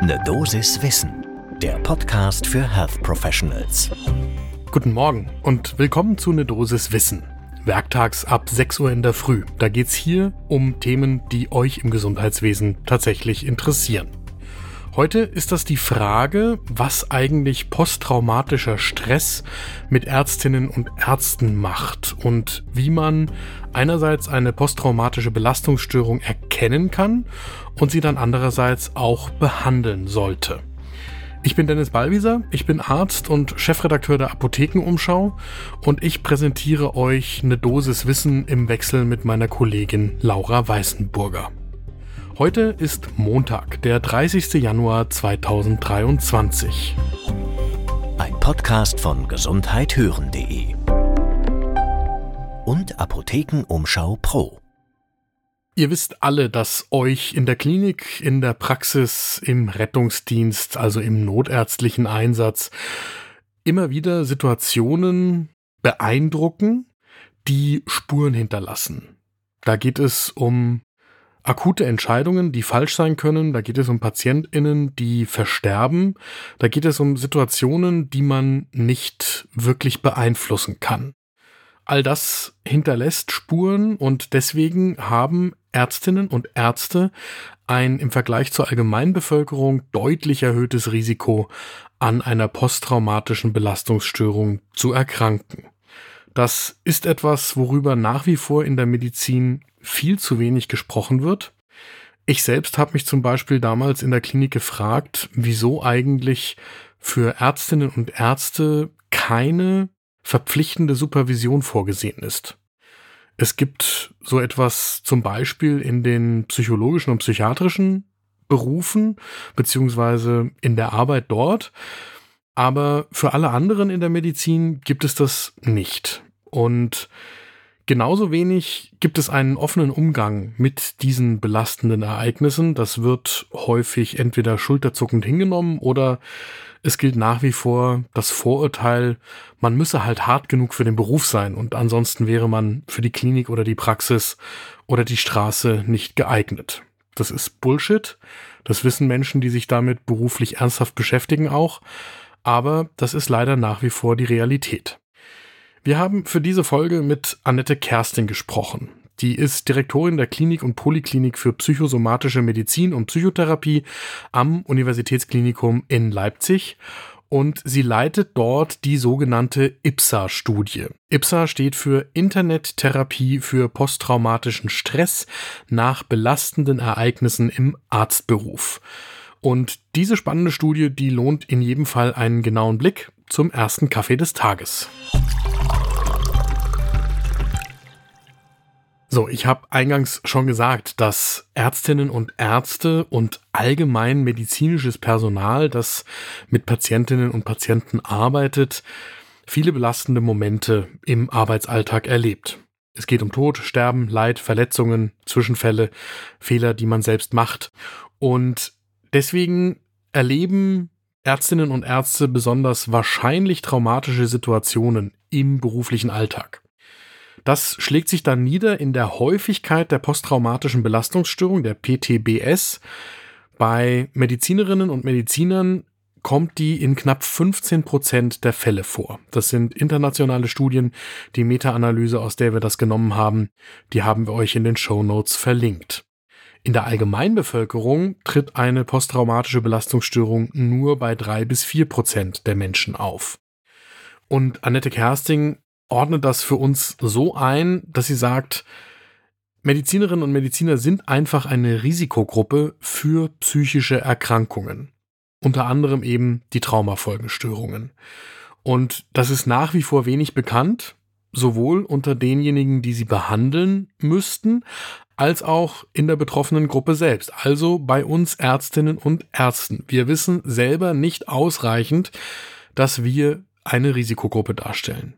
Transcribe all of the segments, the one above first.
Ne Dosis Wissen, der Podcast für Health Professionals. Guten Morgen und willkommen zu Ne Dosis Wissen. Werktags ab 6 Uhr in der Früh. Da geht's hier um Themen, die euch im Gesundheitswesen tatsächlich interessieren. Heute ist das die Frage, was eigentlich posttraumatischer Stress mit Ärztinnen und Ärzten macht und wie man einerseits eine posttraumatische Belastungsstörung erkennen kann und sie dann andererseits auch behandeln sollte. Ich bin Dennis Ballwieser, ich bin Arzt und Chefredakteur der Apothekenumschau und ich präsentiere euch eine Dosis Wissen im Wechsel mit meiner Kollegin Laura Weißenburger. Heute ist Montag, der 30. Januar 2023. Ein Podcast von gesundheithören.de und Apothekenumschau Pro. Ihr wisst alle, dass euch in der Klinik, in der Praxis, im Rettungsdienst, also im notärztlichen Einsatz, immer wieder Situationen beeindrucken, die Spuren hinterlassen. Da geht es um akute Entscheidungen, die falsch sein können. Da geht es um PatientInnen, die versterben. Da geht es um Situationen, die man nicht wirklich beeinflussen kann. All das hinterlässt Spuren und deswegen haben Ärztinnen und Ärzte ein im Vergleich zur Allgemeinbevölkerung deutlich erhöhtes Risiko, an einer posttraumatischen Belastungsstörung zu erkranken. Das ist etwas, worüber nach wie vor in der Medizin viel zu wenig gesprochen wird. Ich selbst habe mich zum Beispiel damals in der Klinik gefragt, wieso eigentlich für Ärztinnen und Ärzte keine verpflichtende Supervision vorgesehen ist. Es gibt so etwas zum Beispiel in den psychologischen und psychiatrischen Berufen, beziehungsweise in der Arbeit dort. Aber für alle anderen in der Medizin gibt es das nicht. Und Genauso wenig gibt es einen offenen Umgang mit diesen belastenden Ereignissen. Das wird häufig entweder schulterzuckend hingenommen oder es gilt nach wie vor das Vorurteil, man müsse halt hart genug für den Beruf sein und ansonsten wäre man für die Klinik oder die Praxis oder die Straße nicht geeignet. Das ist Bullshit. Das wissen Menschen, die sich damit beruflich ernsthaft beschäftigen auch. Aber das ist leider nach wie vor die Realität. Wir haben für diese Folge mit Annette Kerstin gesprochen. Die ist Direktorin der Klinik und Poliklinik für psychosomatische Medizin und Psychotherapie am Universitätsklinikum in Leipzig und sie leitet dort die sogenannte IPSA-Studie. IPSA steht für Internettherapie für posttraumatischen Stress nach belastenden Ereignissen im Arztberuf. Und diese spannende Studie, die lohnt in jedem Fall einen genauen Blick zum ersten Kaffee des Tages. So, ich habe eingangs schon gesagt, dass Ärztinnen und Ärzte und allgemein medizinisches Personal, das mit Patientinnen und Patienten arbeitet, viele belastende Momente im Arbeitsalltag erlebt. Es geht um Tod, Sterben, Leid, Verletzungen, Zwischenfälle, Fehler, die man selbst macht. Und deswegen erleben Ärztinnen und Ärzte besonders wahrscheinlich traumatische Situationen im beruflichen Alltag. Das schlägt sich dann nieder in der Häufigkeit der posttraumatischen Belastungsstörung, der PTBS. Bei Medizinerinnen und Medizinern kommt die in knapp 15 Prozent der Fälle vor. Das sind internationale Studien, die Meta-Analyse, aus der wir das genommen haben, die haben wir euch in den Show Notes verlinkt. In der Allgemeinbevölkerung tritt eine posttraumatische Belastungsstörung nur bei drei bis vier Prozent der Menschen auf. Und Annette Kersting ordnet das für uns so ein, dass sie sagt, Medizinerinnen und Mediziner sind einfach eine Risikogruppe für psychische Erkrankungen. Unter anderem eben die Traumafolgestörungen. Und das ist nach wie vor wenig bekannt, sowohl unter denjenigen, die sie behandeln müssten, als auch in der betroffenen Gruppe selbst, also bei uns Ärztinnen und Ärzten. Wir wissen selber nicht ausreichend, dass wir eine Risikogruppe darstellen.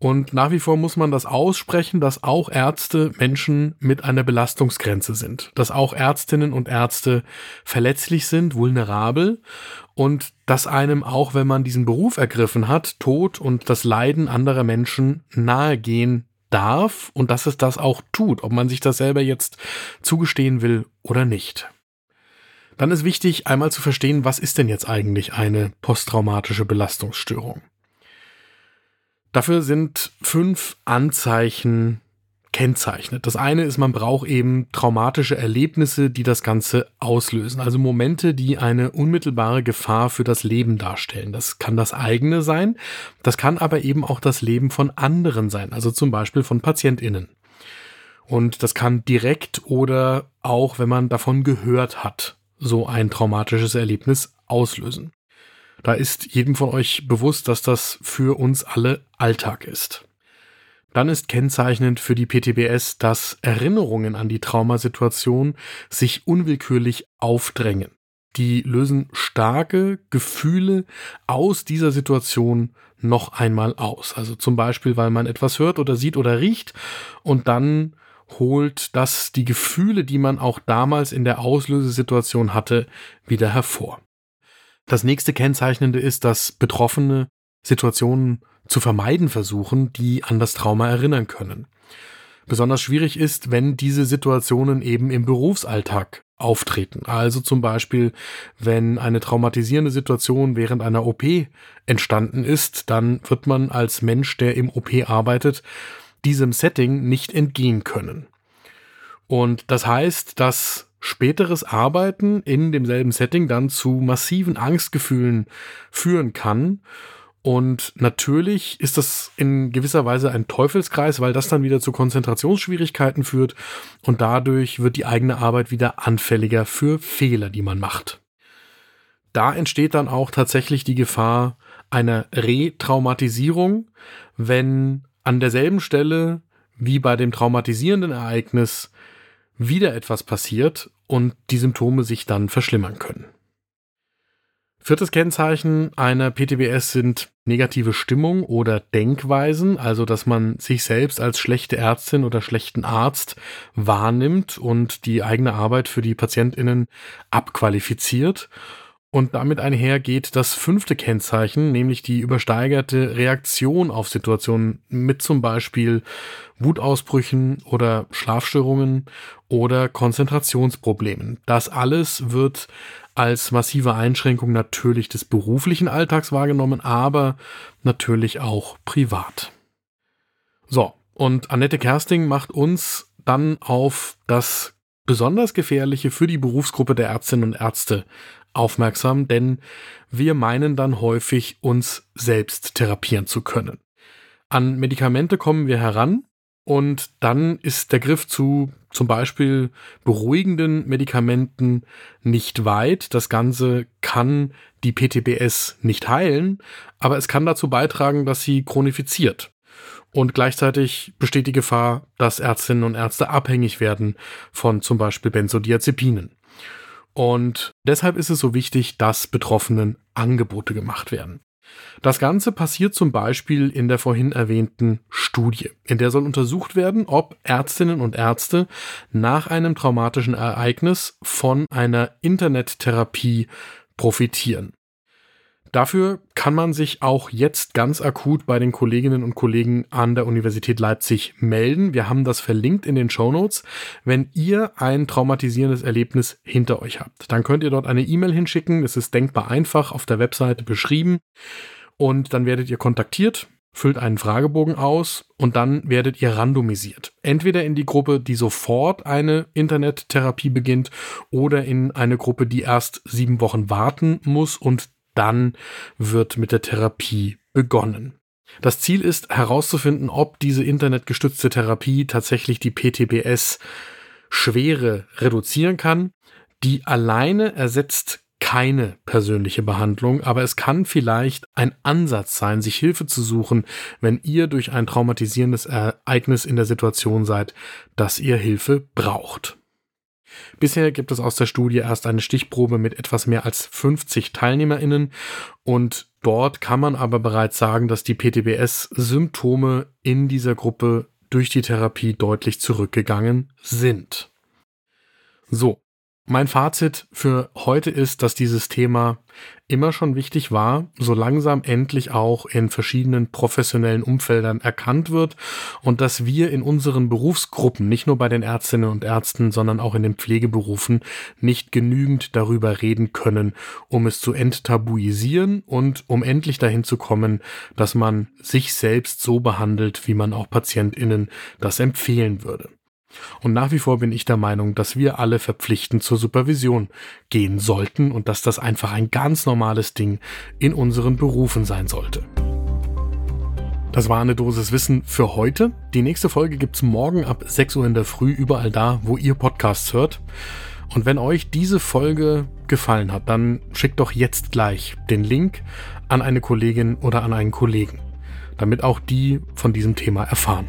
Und nach wie vor muss man das aussprechen, dass auch Ärzte Menschen mit einer Belastungsgrenze sind, dass auch Ärztinnen und Ärzte verletzlich sind, vulnerabel und dass einem auch, wenn man diesen Beruf ergriffen hat, Tod und das Leiden anderer Menschen nahegehen darf und dass es das auch tut, ob man sich das selber jetzt zugestehen will oder nicht. Dann ist wichtig, einmal zu verstehen, was ist denn jetzt eigentlich eine posttraumatische Belastungsstörung? Dafür sind fünf Anzeichen kennzeichnet. Das eine ist, man braucht eben traumatische Erlebnisse, die das Ganze auslösen. Also Momente, die eine unmittelbare Gefahr für das Leben darstellen. Das kann das eigene sein, das kann aber eben auch das Leben von anderen sein, also zum Beispiel von PatientInnen. Und das kann direkt oder auch, wenn man davon gehört hat, so ein traumatisches Erlebnis auslösen. Da ist jedem von euch bewusst, dass das für uns alle Alltag ist. Dann ist kennzeichnend für die PTBS, dass Erinnerungen an die Traumasituation sich unwillkürlich aufdrängen. Die lösen starke Gefühle aus dieser Situation noch einmal aus. Also zum Beispiel, weil man etwas hört oder sieht oder riecht und dann holt das die Gefühle, die man auch damals in der Auslösesituation hatte, wieder hervor. Das nächste Kennzeichnende ist, dass Betroffene Situationen zu vermeiden versuchen, die an das Trauma erinnern können. Besonders schwierig ist, wenn diese Situationen eben im Berufsalltag auftreten. Also zum Beispiel, wenn eine traumatisierende Situation während einer OP entstanden ist, dann wird man als Mensch, der im OP arbeitet, diesem Setting nicht entgehen können. Und das heißt, dass späteres Arbeiten in demselben Setting dann zu massiven Angstgefühlen führen kann. Und natürlich ist das in gewisser Weise ein Teufelskreis, weil das dann wieder zu Konzentrationsschwierigkeiten führt und dadurch wird die eigene Arbeit wieder anfälliger für Fehler, die man macht. Da entsteht dann auch tatsächlich die Gefahr einer Retraumatisierung, wenn an derselben Stelle wie bei dem traumatisierenden Ereignis wieder etwas passiert und die Symptome sich dann verschlimmern können. Viertes Kennzeichen einer PTBS sind negative Stimmung oder Denkweisen, also dass man sich selbst als schlechte Ärztin oder schlechten Arzt wahrnimmt und die eigene Arbeit für die Patientinnen abqualifiziert und damit einhergeht das fünfte Kennzeichen, nämlich die übersteigerte Reaktion auf Situationen mit zum Beispiel Wutausbrüchen oder Schlafstörungen oder Konzentrationsproblemen. Das alles wird als massive Einschränkung natürlich des beruflichen Alltags wahrgenommen, aber natürlich auch privat. So, und Annette Kersting macht uns dann auf das besonders gefährliche für die Berufsgruppe der Ärztinnen und Ärzte aufmerksam, denn wir meinen dann häufig, uns selbst therapieren zu können. An Medikamente kommen wir heran und dann ist der Griff zu zum Beispiel beruhigenden Medikamenten nicht weit. Das Ganze kann die PTBS nicht heilen, aber es kann dazu beitragen, dass sie chronifiziert. Und gleichzeitig besteht die Gefahr, dass Ärztinnen und Ärzte abhängig werden von zum Beispiel Benzodiazepinen. Und deshalb ist es so wichtig, dass Betroffenen Angebote gemacht werden. Das Ganze passiert zum Beispiel in der vorhin erwähnten Studie. In der soll untersucht werden, ob Ärztinnen und Ärzte nach einem traumatischen Ereignis von einer Internettherapie profitieren. Dafür kann man sich auch jetzt ganz akut bei den Kolleginnen und Kollegen an der Universität Leipzig melden. Wir haben das verlinkt in den Show Notes. Wenn ihr ein traumatisierendes Erlebnis hinter euch habt, dann könnt ihr dort eine E-Mail hinschicken. Das ist denkbar einfach auf der Webseite beschrieben. Und dann werdet ihr kontaktiert, füllt einen Fragebogen aus und dann werdet ihr randomisiert. Entweder in die Gruppe, die sofort eine Internettherapie beginnt oder in eine Gruppe, die erst sieben Wochen warten muss und dann wird mit der Therapie begonnen. Das Ziel ist herauszufinden, ob diese internetgestützte Therapie tatsächlich die PTBS Schwere reduzieren kann. Die alleine ersetzt keine persönliche Behandlung, aber es kann vielleicht ein Ansatz sein, sich Hilfe zu suchen, wenn ihr durch ein traumatisierendes Ereignis in der Situation seid, dass ihr Hilfe braucht. Bisher gibt es aus der Studie erst eine Stichprobe mit etwas mehr als 50 TeilnehmerInnen und dort kann man aber bereits sagen, dass die PTBS-Symptome in dieser Gruppe durch die Therapie deutlich zurückgegangen sind. So. Mein Fazit für heute ist, dass dieses Thema immer schon wichtig war, so langsam endlich auch in verschiedenen professionellen Umfeldern erkannt wird und dass wir in unseren Berufsgruppen, nicht nur bei den Ärztinnen und Ärzten, sondern auch in den Pflegeberufen, nicht genügend darüber reden können, um es zu enttabuisieren und um endlich dahin zu kommen, dass man sich selbst so behandelt, wie man auch Patientinnen das empfehlen würde. Und nach wie vor bin ich der Meinung, dass wir alle verpflichtend zur Supervision gehen sollten und dass das einfach ein ganz normales Ding in unseren Berufen sein sollte. Das war eine Dosis Wissen für heute. Die nächste Folge gibt's morgen ab 6 Uhr in der Früh überall da, wo ihr Podcasts hört. Und wenn euch diese Folge gefallen hat, dann schickt doch jetzt gleich den Link an eine Kollegin oder an einen Kollegen, damit auch die von diesem Thema erfahren.